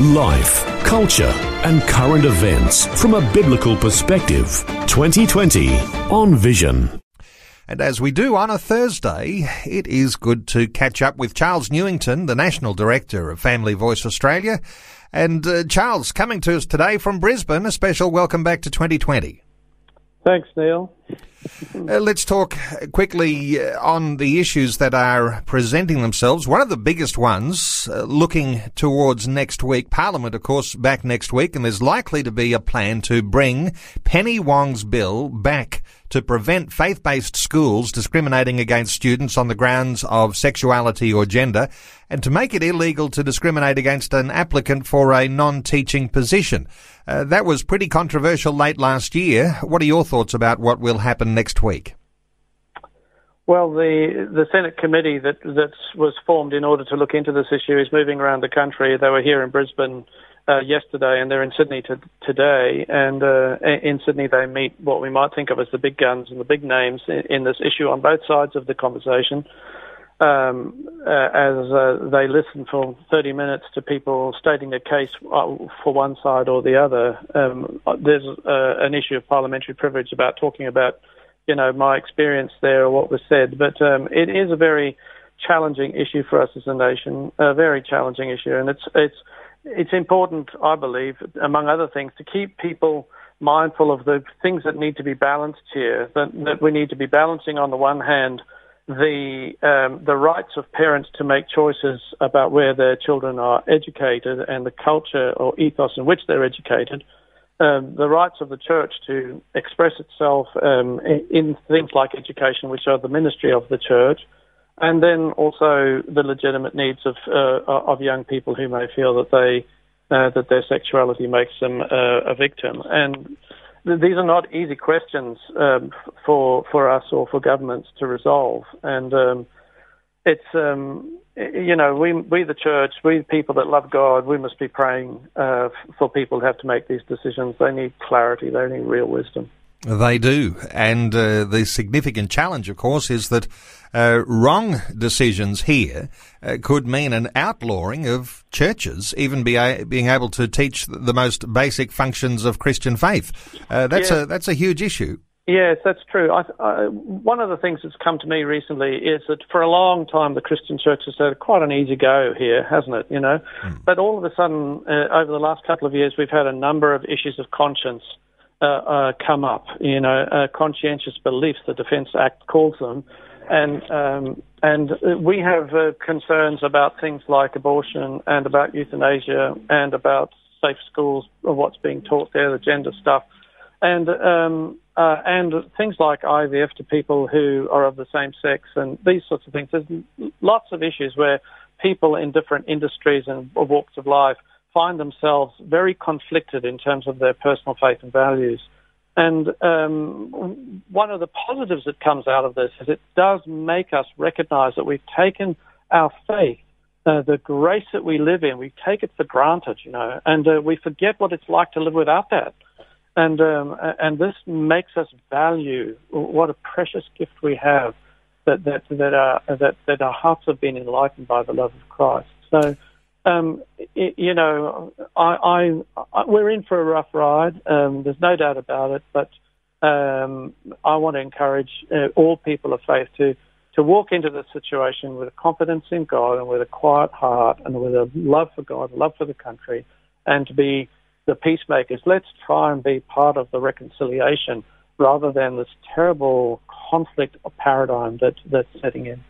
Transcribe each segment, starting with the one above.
Life, culture, and current events from a biblical perspective. 2020 on Vision. And as we do on a Thursday, it is good to catch up with Charles Newington, the National Director of Family Voice Australia. And uh, Charles, coming to us today from Brisbane, a special welcome back to 2020. Thanks, Neil. Uh, let's talk quickly uh, on the issues that are presenting themselves. One of the biggest ones, uh, looking towards next week, Parliament, of course, back next week, and there's likely to be a plan to bring Penny Wong's bill back to prevent faith-based schools discriminating against students on the grounds of sexuality or gender, and to make it illegal to discriminate against an applicant for a non-teaching position. Uh, that was pretty controversial late last year. What are your thoughts about what will happen next week? Well, the the Senate committee that that was formed in order to look into this issue is moving around the country. They were here in Brisbane uh, yesterday, and they're in Sydney to, today. And uh, in Sydney, they meet what we might think of as the big guns and the big names in, in this issue on both sides of the conversation. Um, uh, as uh, they listen for 30 minutes to people stating a case uh, for one side or the other, um, there's uh, an issue of parliamentary privilege about talking about, you know, my experience there or what was said. But um, it is a very challenging issue for us as a nation, a very challenging issue, and it's it's it's important, I believe, among other things, to keep people mindful of the things that need to be balanced here. That, that we need to be balancing, on the one hand, the um, the rights of parents to make choices about where their children are educated and the culture or ethos in which they're educated. Um, the rights of the church to express itself um, in, in things like education, which are the ministry of the church, and then also the legitimate needs of uh, of young people who may feel that they uh, that their sexuality makes them uh, a victim. And th- these are not easy questions um, for for us or for governments to resolve. And um, it's um, you know we we the church, we people that love God, we must be praying uh, for people who have to make these decisions. They need clarity. They need real wisdom. They do. And uh, the significant challenge, of course, is that uh, wrong decisions here uh, could mean an outlawing of churches, even be a- being able to teach the most basic functions of Christian faith. Uh, that's Yeah. a that's a huge issue. Yes, that's true. I, I, one of the things that's come to me recently is that for a long time the Christian church has had quite an easy go here, hasn't it? You know, but all of a sudden uh, over the last couple of years we've had a number of issues of conscience uh, uh, come up. You know, uh, conscientious beliefs, the Defence Act calls them, and um, and we have uh, concerns about things like abortion and about euthanasia and about safe schools, what's being taught there, the gender stuff and um, uh, and things like IVF to people who are of the same sex and these sorts of things. There's lots of issues where people in different industries and walks of life find themselves very conflicted in terms of their personal faith and values. And um, one of the positives that comes out of this is it does make us recognize that we've taken our faith, uh, the grace that we live in, we take it for granted, you know, and uh, we forget what it's like to live without that and um, and this makes us value what a precious gift we have that that that our that that our hearts have been enlightened by the love of Christ. So. Um, you know, I, I, I, we're in for a rough ride. Um, there's no doubt about it. But um, I want to encourage uh, all people of faith to to walk into this situation with a confidence in God and with a quiet heart and with a love for God, love for the country, and to be the peacemakers. Let's try and be part of the reconciliation rather than this terrible conflict paradigm that, that's setting in.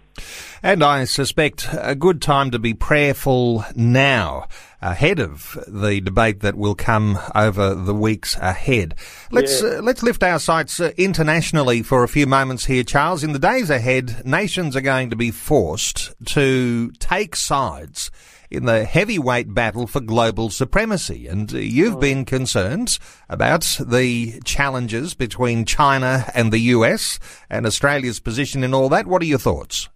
And I suspect a good time to be prayerful now, ahead of the debate that will come over the weeks ahead. Let's Yeah. uh, let's lift our sights uh, internationally for a few moments here, Charles. In the days ahead, nations are going to be forced to take sides in the heavyweight battle for global supremacy. And uh, you've been concerned about the challenges between China and the US and Australia's position in all that. What are your thoughts?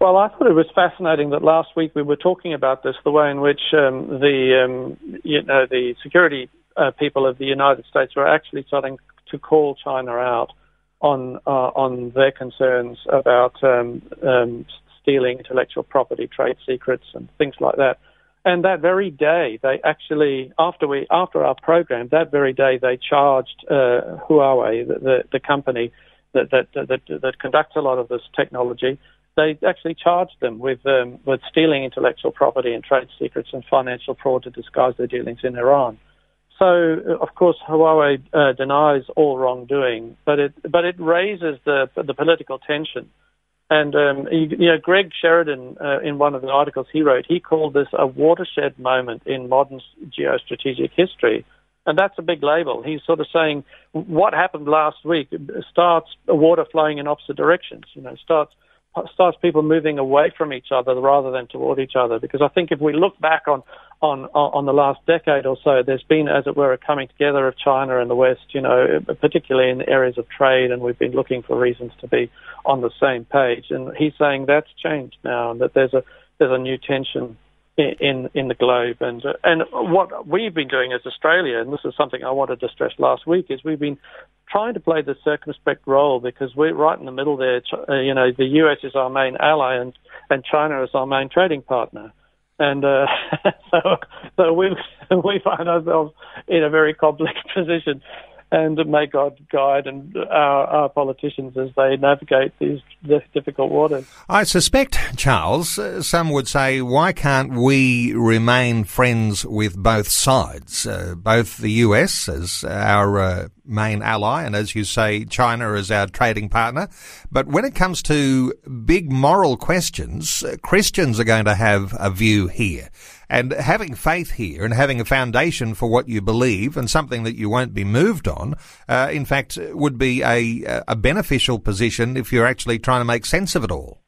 Well, I thought it was fascinating that last week we were talking about this, the way in which um, the um, you know the security uh, people of the United States were actually starting to call China out on uh, on their concerns about um, um, stealing intellectual property, trade secrets, and things like that. And that very day, they actually, after we, after our program, that very day, they charged uh, Huawei, the, the, the company that, that, that, that conducts a lot of this technology, they actually charged them with um, with stealing intellectual property and trade secrets and financial fraud to disguise their dealings in Iran. So, uh, of course, Huawei uh, denies all wrongdoing, but it but it raises the the political tension. And um, you, you, know, Greg Sheridan, uh, in one of the articles he wrote, he called this a watershed moment in modern geostrategic history, and that's a big label. He's sort of saying what happened last week starts water flowing in opposite directions. You know, starts starts people moving away from each other rather than toward each other. Because I think if we look back on on on the last decade or so, there's been, as it were, a coming together of China and the West. You know, particularly in the areas of trade, and we've been looking for reasons to be on the same page. And he's saying that's changed now, and that there's a there's a new tension in in the globe. And uh, and what we've been doing as Australia, and this is something I wanted to stress last week, is we've been trying to play the circumspect role because we're right in the middle there. Uh, you know, the US is our main ally, and and China is our main trading partner. And uh, so, so we we find ourselves in a very complex position and may God guide and our, our, politicians as they navigate these difficult waters. I suspect, Charles, uh, some would say, why can't we remain friends with both sides, uh, both the US as our uh, main ally, and as you say, China as our trading partner. But when it comes to big moral questions, uh, Christians are going to have a view here. And having faith here and having a foundation for what you believe and something that you won't be moved on, uh, in fact, would be a, a beneficial position if you're actually trying to make sense of it all.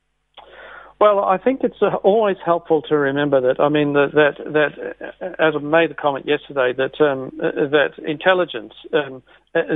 Well, I think it's uh, always helpful to remember that. I mean, that that, that uh, as I made the comment yesterday, that um, uh, that intelligence. Um,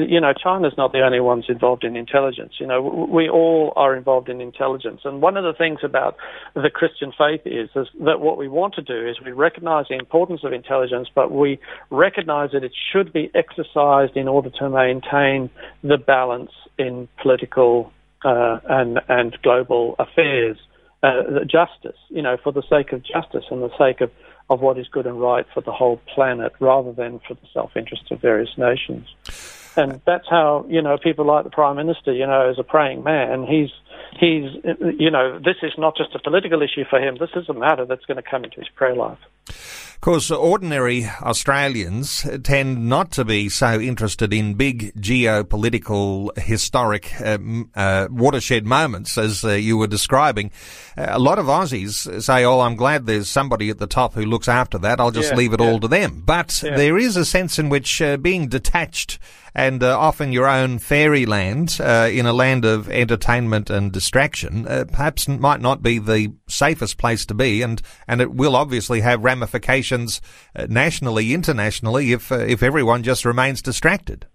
you know, China's not the only ones involved in intelligence. You know, we all are involved in intelligence. And one of the things about the Christian faith is, is that what we want to do is we recognize the importance of intelligence, but we recognize that it should be exercised in order to maintain the balance in political uh, and and global affairs uh, justice, you know, for the sake of justice and the sake of, of what is good and right for the whole planet rather than for the self interest of various nations. And that's how, you know, people like the Prime Minister, you know, as a praying man, he's, he's, you know, this is not just a political issue for him, this is a matter that's going to come into his prayer life. Of course, ordinary Australians tend not to be so interested in big geopolitical, historic uh, uh, watershed moments as uh, you were describing. Uh, a lot of Aussies say, "Oh, I'm glad there's somebody at the top who looks after that. I'll just yeah, leave it yeah. all to them." But yeah. there is a sense in which uh, being detached and uh, often your own fairyland uh, in a land of entertainment and distraction uh, perhaps might not be the safest place to be, and and it will obviously have ramifications uh, nationally, internationally, if uh, if everyone just remains distracted.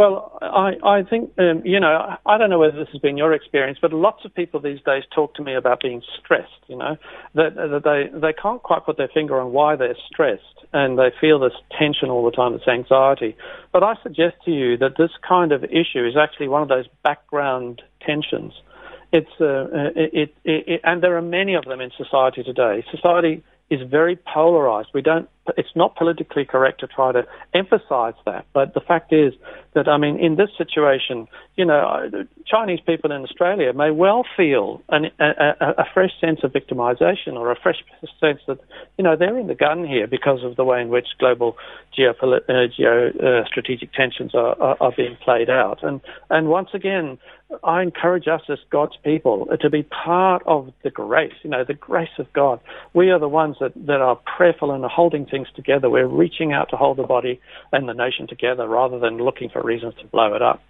Well, I, I think, um, you know, I don't know whether this has been your experience, but lots of people these days talk to me about being stressed, you know, that, that they, they can't quite put their finger on why they're stressed and they feel this tension all the time, this anxiety. But I suggest to you that this kind of issue is actually one of those background tensions. It's, uh, it, it, it, and there are many of them in society today. Society is very polarized. We don't, it's not politically correct to try to emphasize that. But the fact is that, I mean, in this situation, you know, Chinese people in Australia may well feel an, a, a, fresh sense of victimization or a fresh sense that, you know, they're in the gun here because of the way in which global geopolit- uh, geostrategic uh, tensions are, are, are being played out. And, and once again, I encourage us as God's people to be part of the grace, you know, the grace of God. We are the ones that, that are prayerful and are holding things together. We're reaching out to hold the body and the nation together rather than looking for reasons to blow it up.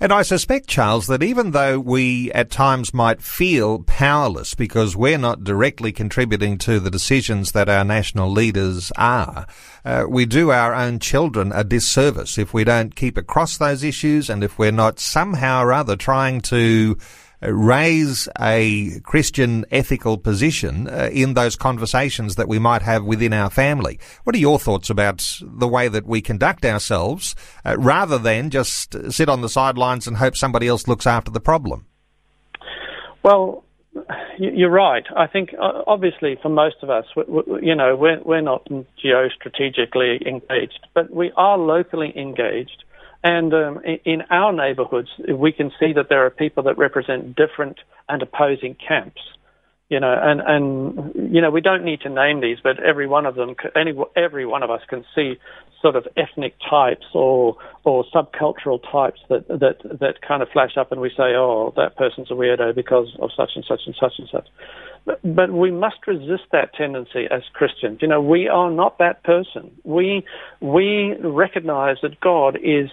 And I suspect, Charles, that even though we at times might feel powerless because we're not directly contributing to the decisions that our national leaders are, uh, we do our own children a disservice if we don't keep across those issues and if we're not somehow or other trying to raise a Christian ethical position uh, in those conversations that we might have within our family. What are your thoughts about the way that we conduct ourselves uh, rather than just sit on the sidelines and hope somebody else looks after the problem? Well, you're right. I think obviously for most of us, you know, we're, we're not geostrategically engaged, but we are locally engaged and um, in our neighborhoods, we can see that there are people that represent different and opposing camps. You know, and, and you know, we don't need to name these, but every one of them, any, every one of us can see sort of ethnic types or or subcultural types that that that kind of flash up, and we say, oh, that person's a weirdo because of such and such and such and such. But, but we must resist that tendency as Christians. You know, we are not that person. We we recognize that God is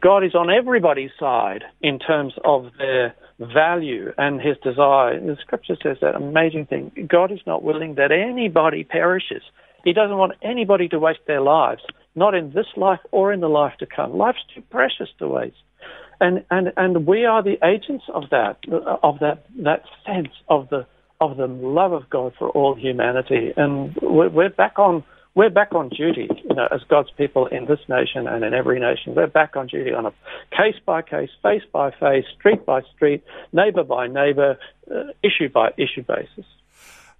God is on everybody's side in terms of their value and his desire. The scripture says that amazing thing. God is not willing that anybody perishes. He doesn't want anybody to waste their lives, not in this life or in the life to come. Life's too precious to waste. And, and, and we are the agents of that, of that, that sense of the, of the love of God for all humanity. And we're, we're back on we're back on duty, you know, as God's people in this nation and in every nation. We're back on duty on a case by case, face by face, street by street, neighbour by neighbour, uh, issue by issue basis.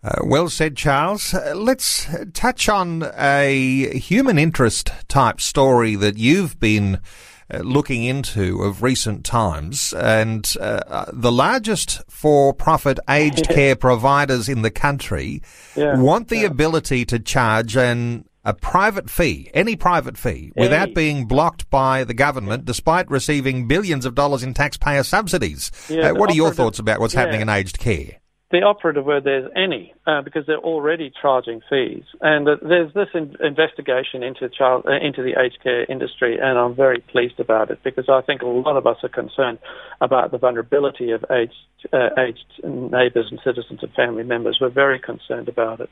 Uh, well said, Charles. Uh, let's touch on a human interest type story that you've been looking into of recent times, and uh, uh the largest for-profit aged care providers in the country yeah, want the yeah. ability to charge an a private fee, any private fee, without being blocked by the government, despite receiving billions of dollars in taxpayer subsidies. Yeah, uh, what are your thoughts about what's happening in aged care? The operative word there's any, uh, because they're already charging fees. And uh, there's this in- investigation into child uh, into the aged care industry, and I'm very pleased about it because I think a lot of us are concerned about the vulnerability of aged uh, aged neighbours and citizens and family members. We're very concerned about it.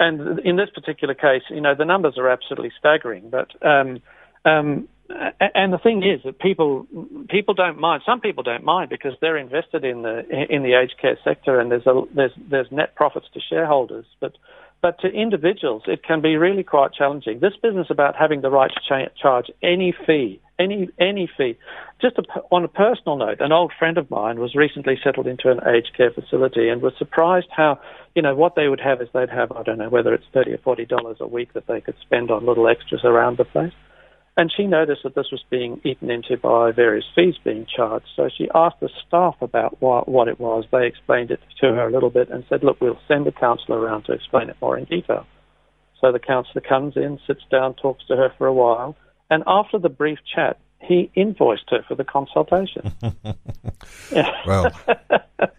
And in this particular case, you know, the numbers are absolutely staggering, but um, um, and the thing is that people people don't mind. Some people don't mind because they're invested in the in the aged care sector, and there's a there's there's net profits to shareholders. But but to individuals, it can be really quite challenging. This business about having the right to cha- charge any fee, any any fee. Just a, on a personal note, an old friend of mine was recently settled into an aged care facility and was surprised how, you know, what they would have is they'd have I don't know whether it's thirty or forty dollars a week that they could spend on little extras around the place. And she noticed that this was being eaten into by various fees being charged. So she asked the staff about what, what it was. They explained it to her a little bit and said, look, we'll send a counsellor around to explain it more in detail. So the counsellor comes in, sits down, talks to her for a while, and after the brief chat, he invoiced her for the consultation. well,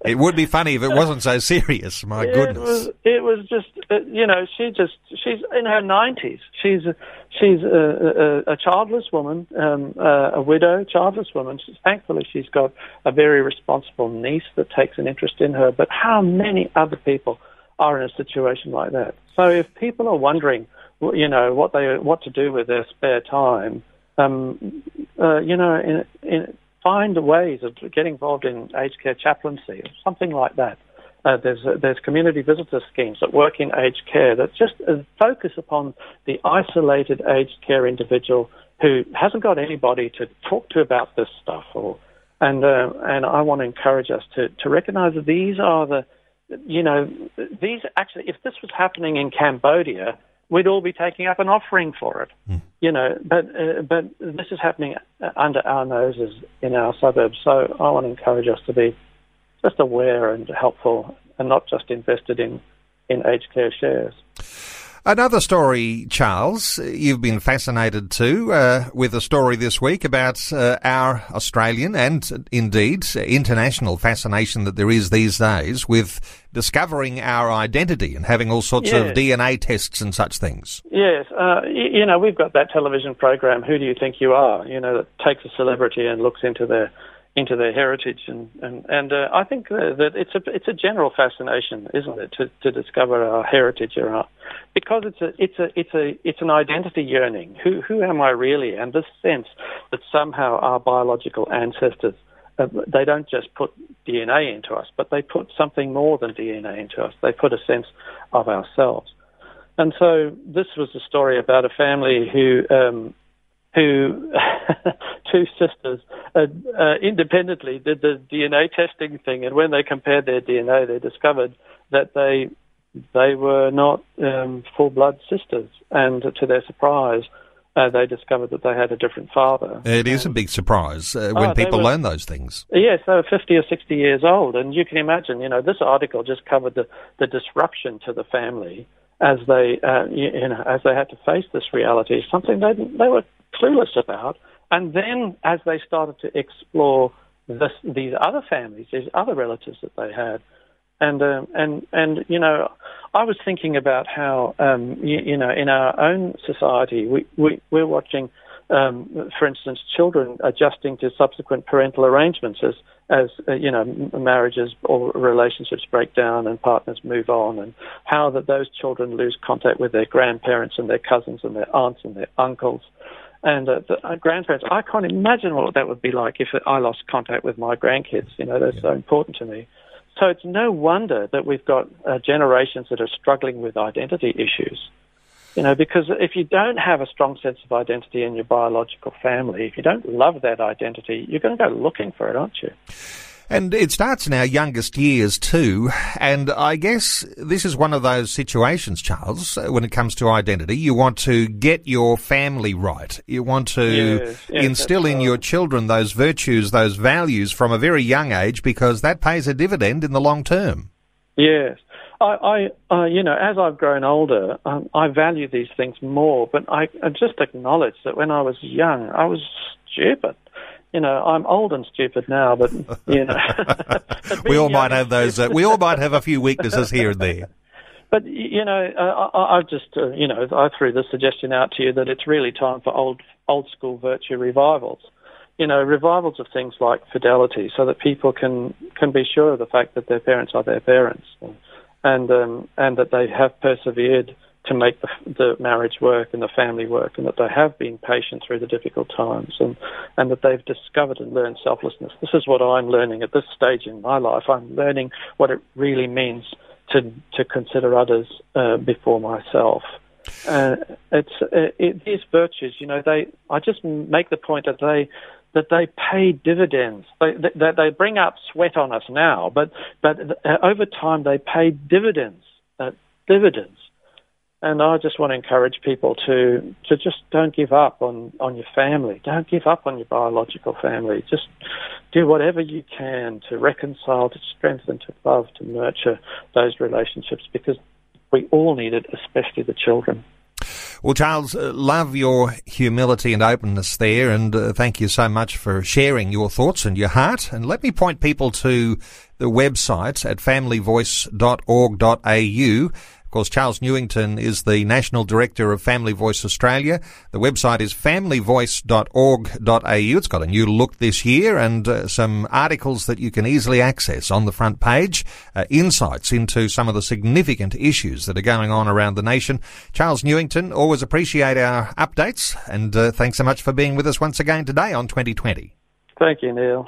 it would be funny if it wasn't so serious. My goodness, it was, it was just uh, you know she just she's in her nineties. She's a, she's a, a, a childless woman, um, uh, a widow, childless woman. She's, thankfully, she's got a very responsible niece that takes an interest in her. But how many other people are in a situation like that? So if people are wondering, you know, what they what to do with their spare time um, uh, you know, in, in, find ways of getting involved in aged care chaplaincy or something like that. Uh, there's uh, there's community visitor schemes that work in aged care that just uh, focus upon the isolated aged care individual who hasn't got anybody to talk to about this stuff. Or and uh, and I want to encourage us to to recognise that these are the you know these actually if this was happening in Cambodia we'd all be taking up an offering for it. Mm. You know, but uh, but this is happening under our noses in our suburbs. So I want to encourage us to be just aware and helpful, and not just invested in in aged care shares. Another story, Charles, you've been fascinated too uh, with a story this week about uh, our Australian and indeed international fascination that there is these days with discovering our identity and having all sorts yes. of DNA tests and such things. Yes, uh, you, you know, we've got that television program, Who Do You Think You Are? You know, that takes a celebrity and looks into their into their heritage, and and, and uh, I think that it's a it's a general fascination, isn't it, to, to discover our heritage, or our, because it's a it's a it's a it's an identity yearning. Who who am I really? And this sense that somehow our biological ancestors uh, they don't just put DNA into us, but they put something more than DNA into us. They put a sense of ourselves. And so this was a story about a family who um, who two sisters uh, uh, independently did the DNA testing thing, and when they compared their DNA, they discovered that they they were not um, full blood sisters, and to their surprise. Uh, they discovered that they had a different father. It is a big surprise uh, when oh, people were, learn those things. Yes, they were 50 or 60 years old. And you can imagine, you know, this article just covered the, the disruption to the family as they, uh, you, you, know, as they had to face this reality, something they, they were clueless about. And then as they started to explore this, these other families, these other relatives that they had, and um, and and you know, I was thinking about how um, you, you, know in our own society we, we we're watching, um, for instance, children adjusting to subsequent parental arrangements as as uh, you know marriages or relationships break down and partners move on, and how that those children lose contact with their grandparents and their cousins and their aunts and their uncles and uh, the uh, grandparents. I can't imagine what that would be like if I lost contact with my grandkids. You know, they're yeah. so important to me. So it's no wonder that we've got uh, generations that are struggling with identity issues. You know, because if you don't have a strong sense of identity in your biological family, if you don't love that identity, you're going to go looking for it, aren't you? And it starts in our youngest years too. And I guess this is one of those situations, Charles, uh, when it comes to identity. You want to get your family right. You want to yes, yes, instill in right. your children those virtues, those values from a very young age because that pays a dividend in the long term. Yes. I, I uh, you know, as I've grown older, um, I value these things more. But I, I just acknowledge that when I was young, I was stupid you know, I'm old and stupid now, but you know, we all might have those. Uh, we all might have a few weaknesses here and there. But you know, uh, I, have just uh, you know, I threw the suggestion out to you that it's really time for old old school virtue revivals. You know, revivals of things like fidelity, so that people can can be sure of the fact that their parents are their parents, and um, and that they have persevered to make the, the, marriage work and the family work, and that they have been patient through the difficult times, and, and that they've discovered and learned selflessness. This is what I'm learning at this stage in my life. I'm learning what it really means to to consider others uh, before myself. Uh, it's uh, it, these virtues, you know. They I just make the point that they that they pay dividends. They, they, they bring up sweat on us now, but but uh, over time they pay dividends. Uh, dividends and I just want to encourage people to to just don't give up on on your family. Don't give up on your biological family. Just do whatever you can to reconcile, to strengthen, to love, to nurture those relationships because we all need it, especially the children. Well, Charles, uh, love your humility and openness there, and uh, thank you so much for sharing your thoughts and your heart. And let me point people to the website at familyvoice.org.au course, Charles Newington is the National Director of Family Voice Australia. The website is familyvoice.org.au. It's got a new look this year and uh, some articles that you can easily access on the front page, uh, insights into some of the significant issues that are going on around the nation. Charles Newington, always appreciate our updates and uh, thanks so much for being with us once again today on 2020. Thank you, Neil.